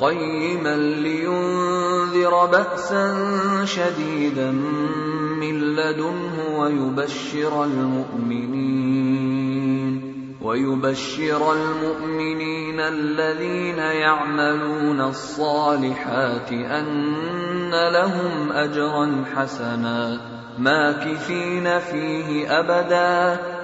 قيما لينذر بأسا شديدا من لدنه ويبشر المؤمنين ويبشر المؤمنين الذين يعملون الصالحات أن لهم أجرا حسنا ماكثين فيه أبدا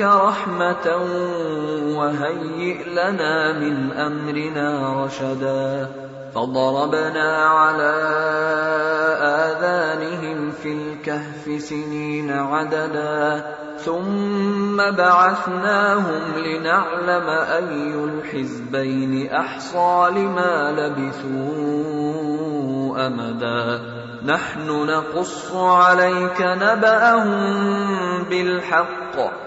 رحمة وهيئ لنا من أمرنا رشدا. فضربنا على آذانهم في الكهف سنين عددا. ثم بعثناهم لنعلم أي الحزبين أحصى لما لبثوا أمدا. نحن نقص عليك نبأهم بالحق.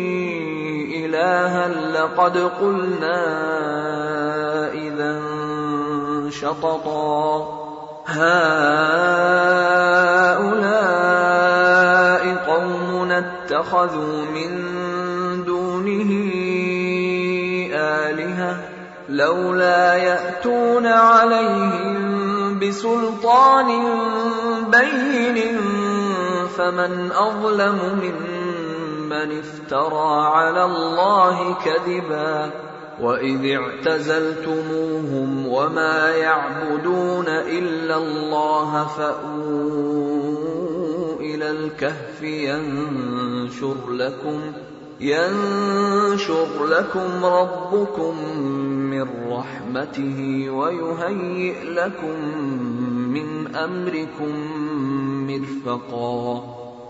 لقد قلنا إذا شططا. هؤلاء قوم اتخذوا من دونه آلهة لولا يأتون عليهم بسلطان بين فمن أظلم ممن من افترى على الله كذبا وإذ اعتزلتموهم وما يعبدون إلا الله فأووا إلى الكهف ينشر لكم ينشر لكم ربكم من رحمته ويهيئ لكم من أمركم مرفقا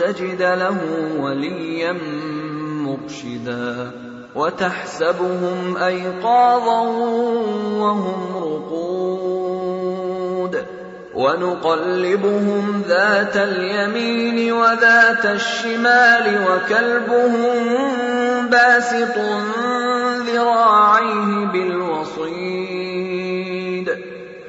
تجد له وليا مرشدا وتحسبهم أيقاظا وهم رقود ونقلبهم ذات اليمين وذات الشمال وكلبهم باسط ذراعيه بالوصيد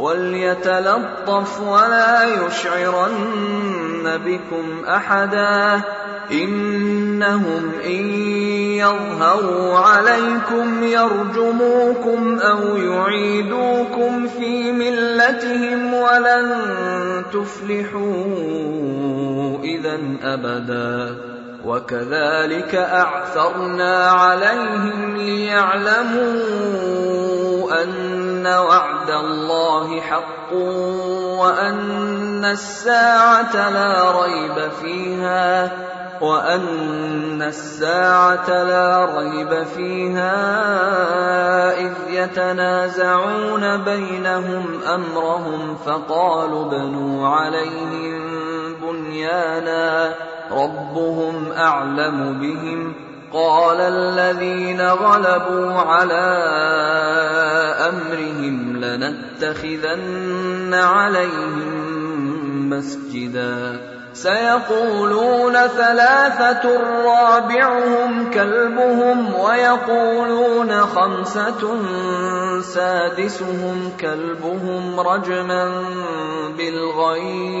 وليتلطف ولا يشعرن بكم احدا انهم ان يظهروا عليكم يرجموكم أو يعيدوكم في ملتهم ولن تفلحوا اذا ابدا وكذلك اعثرنا عليهم ليعلموا ان وعد الله حق وأن الساعة لا ريب فيها وأن الساعة لا ريب فيها إذ يتنازعون بينهم أمرهم فقالوا بنوا عليهم بنيانا ربهم أعلم بهم قال الذين غلبوا على أمرهم لنتخذن عليهم مسجدا. سيقولون ثلاثة رابعهم كلبهم ويقولون خمسة سادسهم كلبهم رجما بالغيب.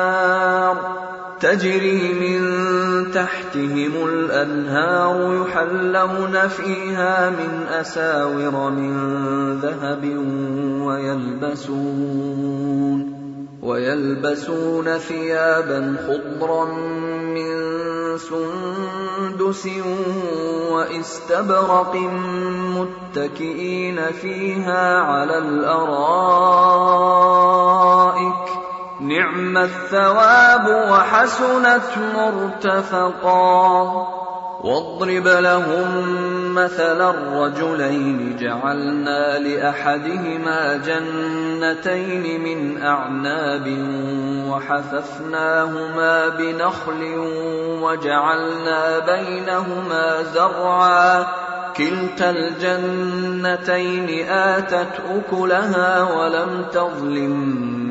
تجري من تحتهم الأنهار يحلون فيها من أساور من ذهب ويلبسون ويلبسون ثيابا خضرا من سندس وإستبرق متكئين فيها على الأرائك نعم الثواب وحسنت مرتفقا. واضرب لهم مثل الرجلين جعلنا لأحدهما جنتين من أعناب وحففناهما بنخل وجعلنا بينهما زرعا. كلتا الجنتين آتت أكلها ولم تظلم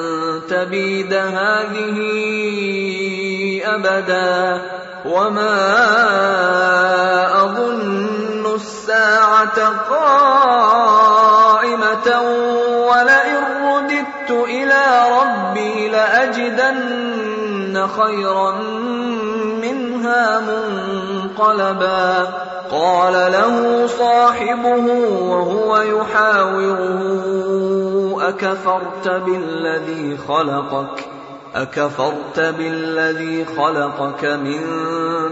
تبيد هذه أبدا وما أظن الساعة قائمة ولئن رددت إلى ربي لاجدن خيرا منها منقلبا. قال له صاحبه وهو يحاوره أكفرت بالذي خلقك؟ أكفرت بالذي خلقك من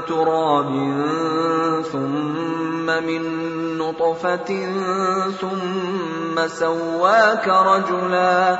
تراب ثم من نطفة ثم سواك رجلا.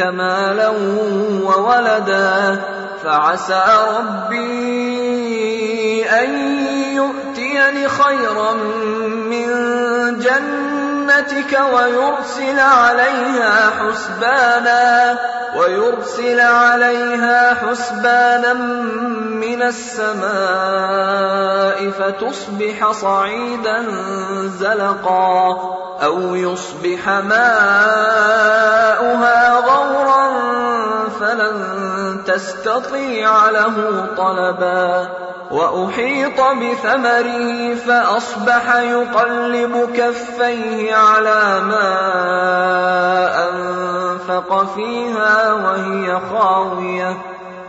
مالا وولدا فعسى ربي أن يؤتيني خيرا من جنتك ويرسل عليها حسبانا ويرسل عليها حسبانا من السماء فتصبح صعيدا زلقا أو يصبح ماؤها تستطيع له طلبا وأحيط بثمره فأصبح يقلب كفيه على ما أنفق فيها وهي خاوية.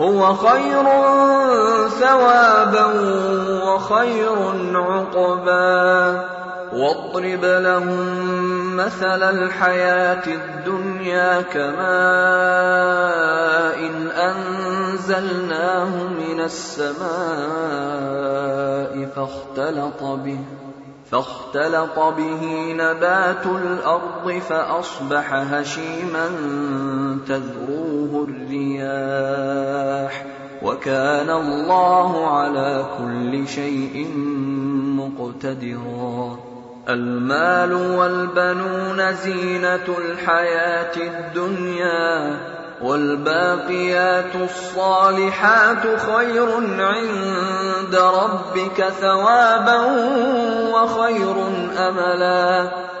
هو خير ثوابا وخير عقبا. واضرب لهم مثل الحياة الدنيا كماء إن أنزلناه من السماء فاختلط به. فاختلط به نبات الأرض فأصبح هشيما تذروه الرياح وكان الله على كل شيء مقتدرا. المال والبنون زينة الحياة الدنيا والباقيات الصالحات خير عند ربك ثوابا وخير أملا.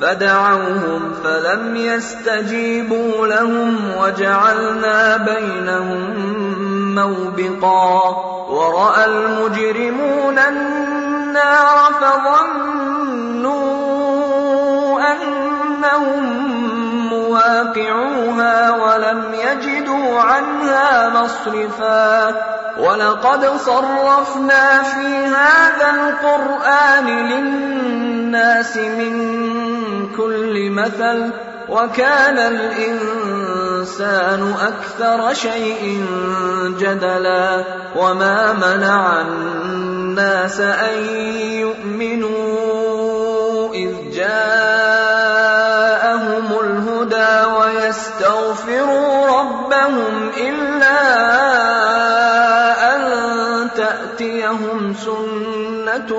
فدعوهم فلم يستجيبوا لهم وجعلنا بينهم موبقا ورأى المجرمون النار فظنوا أنهم مواقعوها ولم يجدوا عنها مصرفا ولقد صرفنا في هذا القرآن للناس من كل مثل وكان الإنسان أكثر شيء جدلا وما منع الناس أن يؤمنوا إذ جاءهم الهدى ويستغفروا ربهم إلا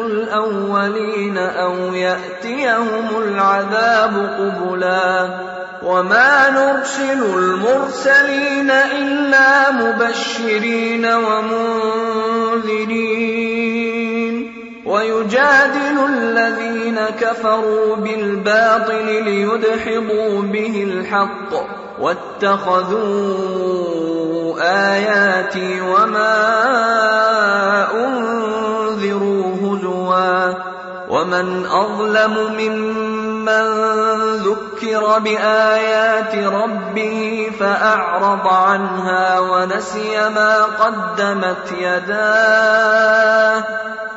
سنه الأولين أو يأتيهم العذاب قبلا وما نرسل المرسلين إلا مبشرين ومنذرين ويجادل الذين كفروا بالباطل ليدحضوا به الحق واتخذوا آياتي وما ومن أظلم ممن ذكر بآيات ربه فأعرض عنها ونسي ما قدمت يداه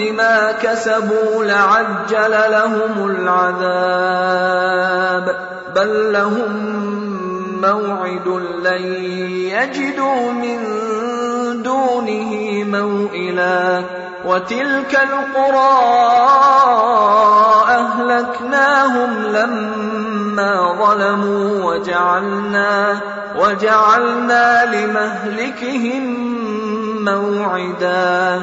بما كسبوا لعجل لهم العذاب. بل لهم موعد لن يجدوا من دونه موئلا. وتلك القرى أهلكناهم لما ظلموا وجعلنا وجعلنا لمهلكهم موعدا.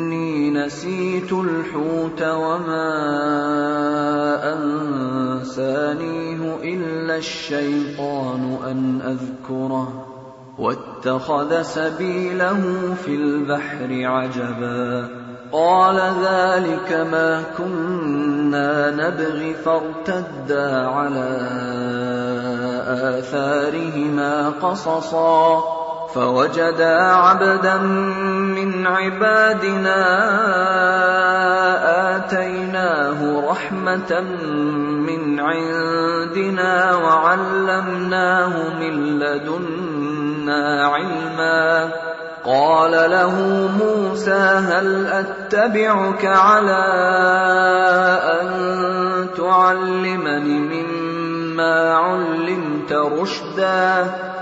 نسيت الحوت وما أنسانيه إلا الشيطان أن أذكره. واتخذ سبيله في البحر عجبا. قال ذلك ما كنا نبغي فارتدا على آثارهما قصصا. فوجدا عبدا من عبادنا آتيناه رحمة من عندنا وعلمناه من لدنا علما. قال له موسى هل أتبعك على أن تعلمني مما علمت رشدا؟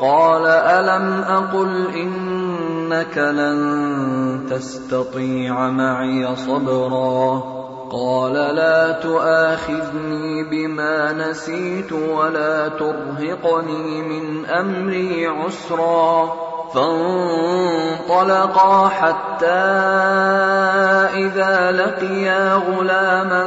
قال ألم أقل إنك لن تستطيع معي صبرا قال لا تؤاخذني بما نسيت ولا ترهقني من أمري عسرا فانطلقا حتى إذا لقيا غلاما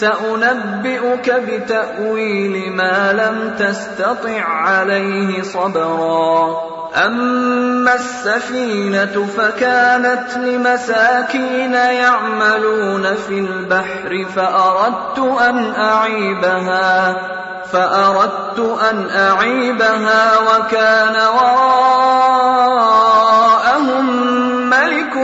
سأنبئك بتأويل ما لم تستطع عليه صبرا. أما السفينة فكانت لمساكين يعملون في البحر فأردت أن أعيبها فأردت أن أعيبها وكان وراءهم ملك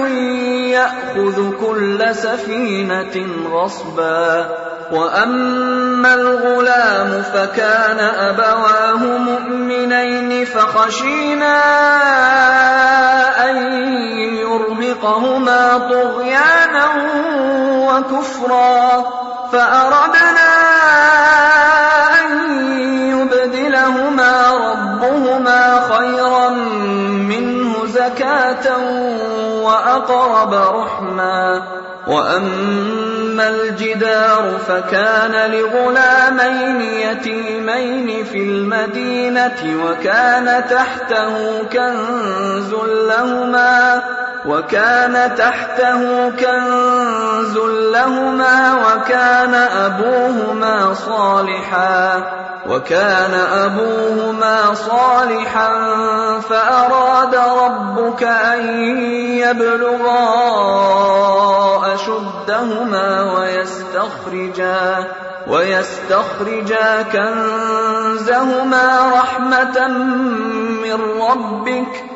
يأخذ كل سفينة غصبا. وأما الغلام فكان أبواه مؤمنين فخشينا أن يرهقهما طغيانا وكفرا فأردنا زكاة وأقرب رحما وأما الجدار فكان لغلامين يتيمين في المدينة وكان تحته كنز لهما وكان تحته كنز لهما وكان أبوهما صالحا وكان أبوهما صالحا فأراد ربك أن يبلغا أشدهما ويستخرجا ويستخرجا كنزهما رحمة من ربك.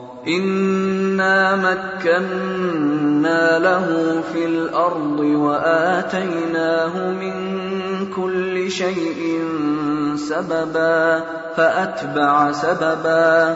إنا مكنا له في الأرض وآتيناه من كل شيء سببا فأتبع سببا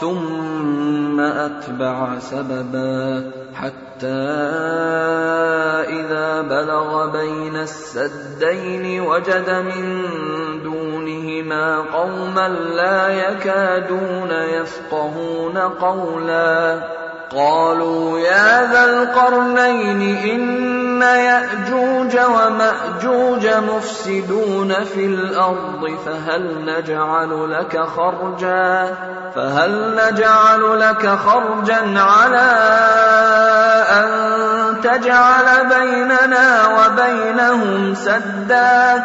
ثم أتبع سببا حتى إذا بلغ بين السدين وجد من دونهما قوما لا يكادون يفقهون قولا قالوا يا ذا القرنين إن يأجوج ومأجوج مفسدون في الأرض فهل نجعل لك خرجا؟ فهل نجعل لك خرجا على أن تجعل بيننا وبينهم سدا؟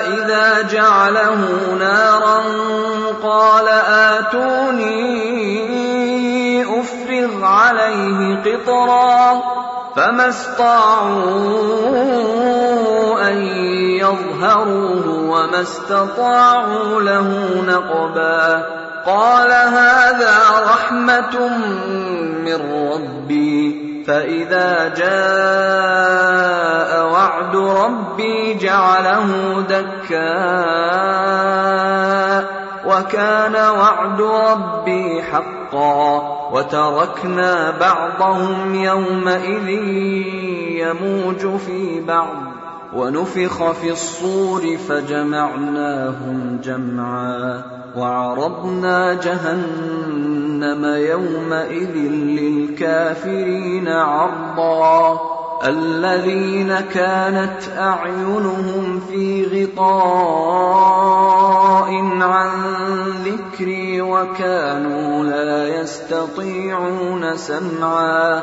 إذا جعله نارا قال آتوني أفرغ عليه قطرا فما استطاعوا أن يظهروه وما استطاعوا له نقبا قال هذا رحمة من ربي فإذا جاء وعد ربي جعله دكاء وكان وعد ربي حقا وتركنا بعضهم يومئذ يموج في بعض ونفخ في الصور فجمعناهم جمعا وعرضنا جهنم يومئذ للكافرين عرضا الذين كانت أعينهم في غطاء عن ذكري وكانوا لا يستطيعون سمعا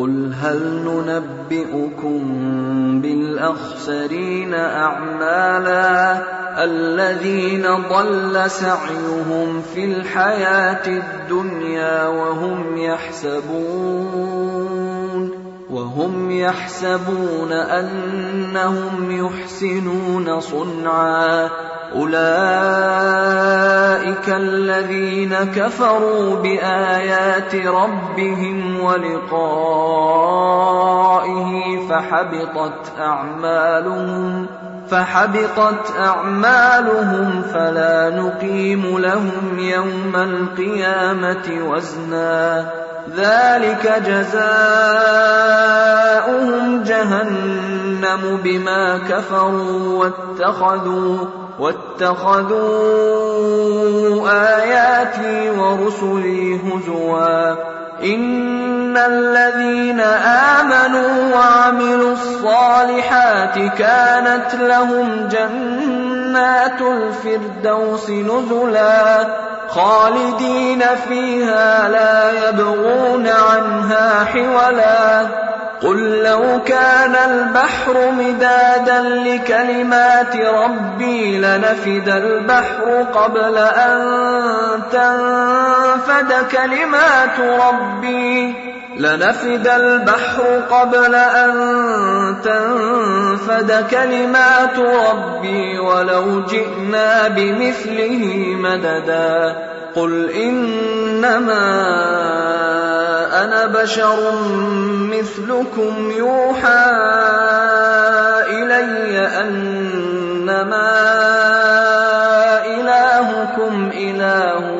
قل هل ننبئكم بالأخسرين أعمالا الذين ضل سعيهم في الحياة الدنيا وهم يحسبون وهم يحسبون أنهم يحسنون صنعا. أولئك الذين كفروا بآيات ربهم ولقائه فحبطت أعمالهم فحبطت أعمالهم فلا نقيم لهم يوم القيامة وزنا. ذلك جزاؤهم جهنم بما كفروا واتخذوا واتخذوا آياتي ورسلي هزوا. إن الذين آمنوا وعملوا الصالحات كانت لهم جنات الفردوس نزلا. خالدين فيها لا يبغون عنها حولا. قل لو كان البحر مدادا لكلمات ربي لنفد البحر قبل أن تنفد كلمات ربي. لنفد البحر قبل أن تنفد كلمات ربي ولو جئنا بمثله مددا. قل إنما أنا بشر مثلكم يوحى إلي أنما إلهكم إله واحد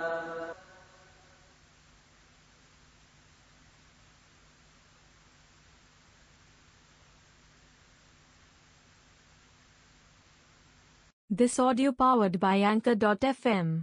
This audio powered by Anchor.fm.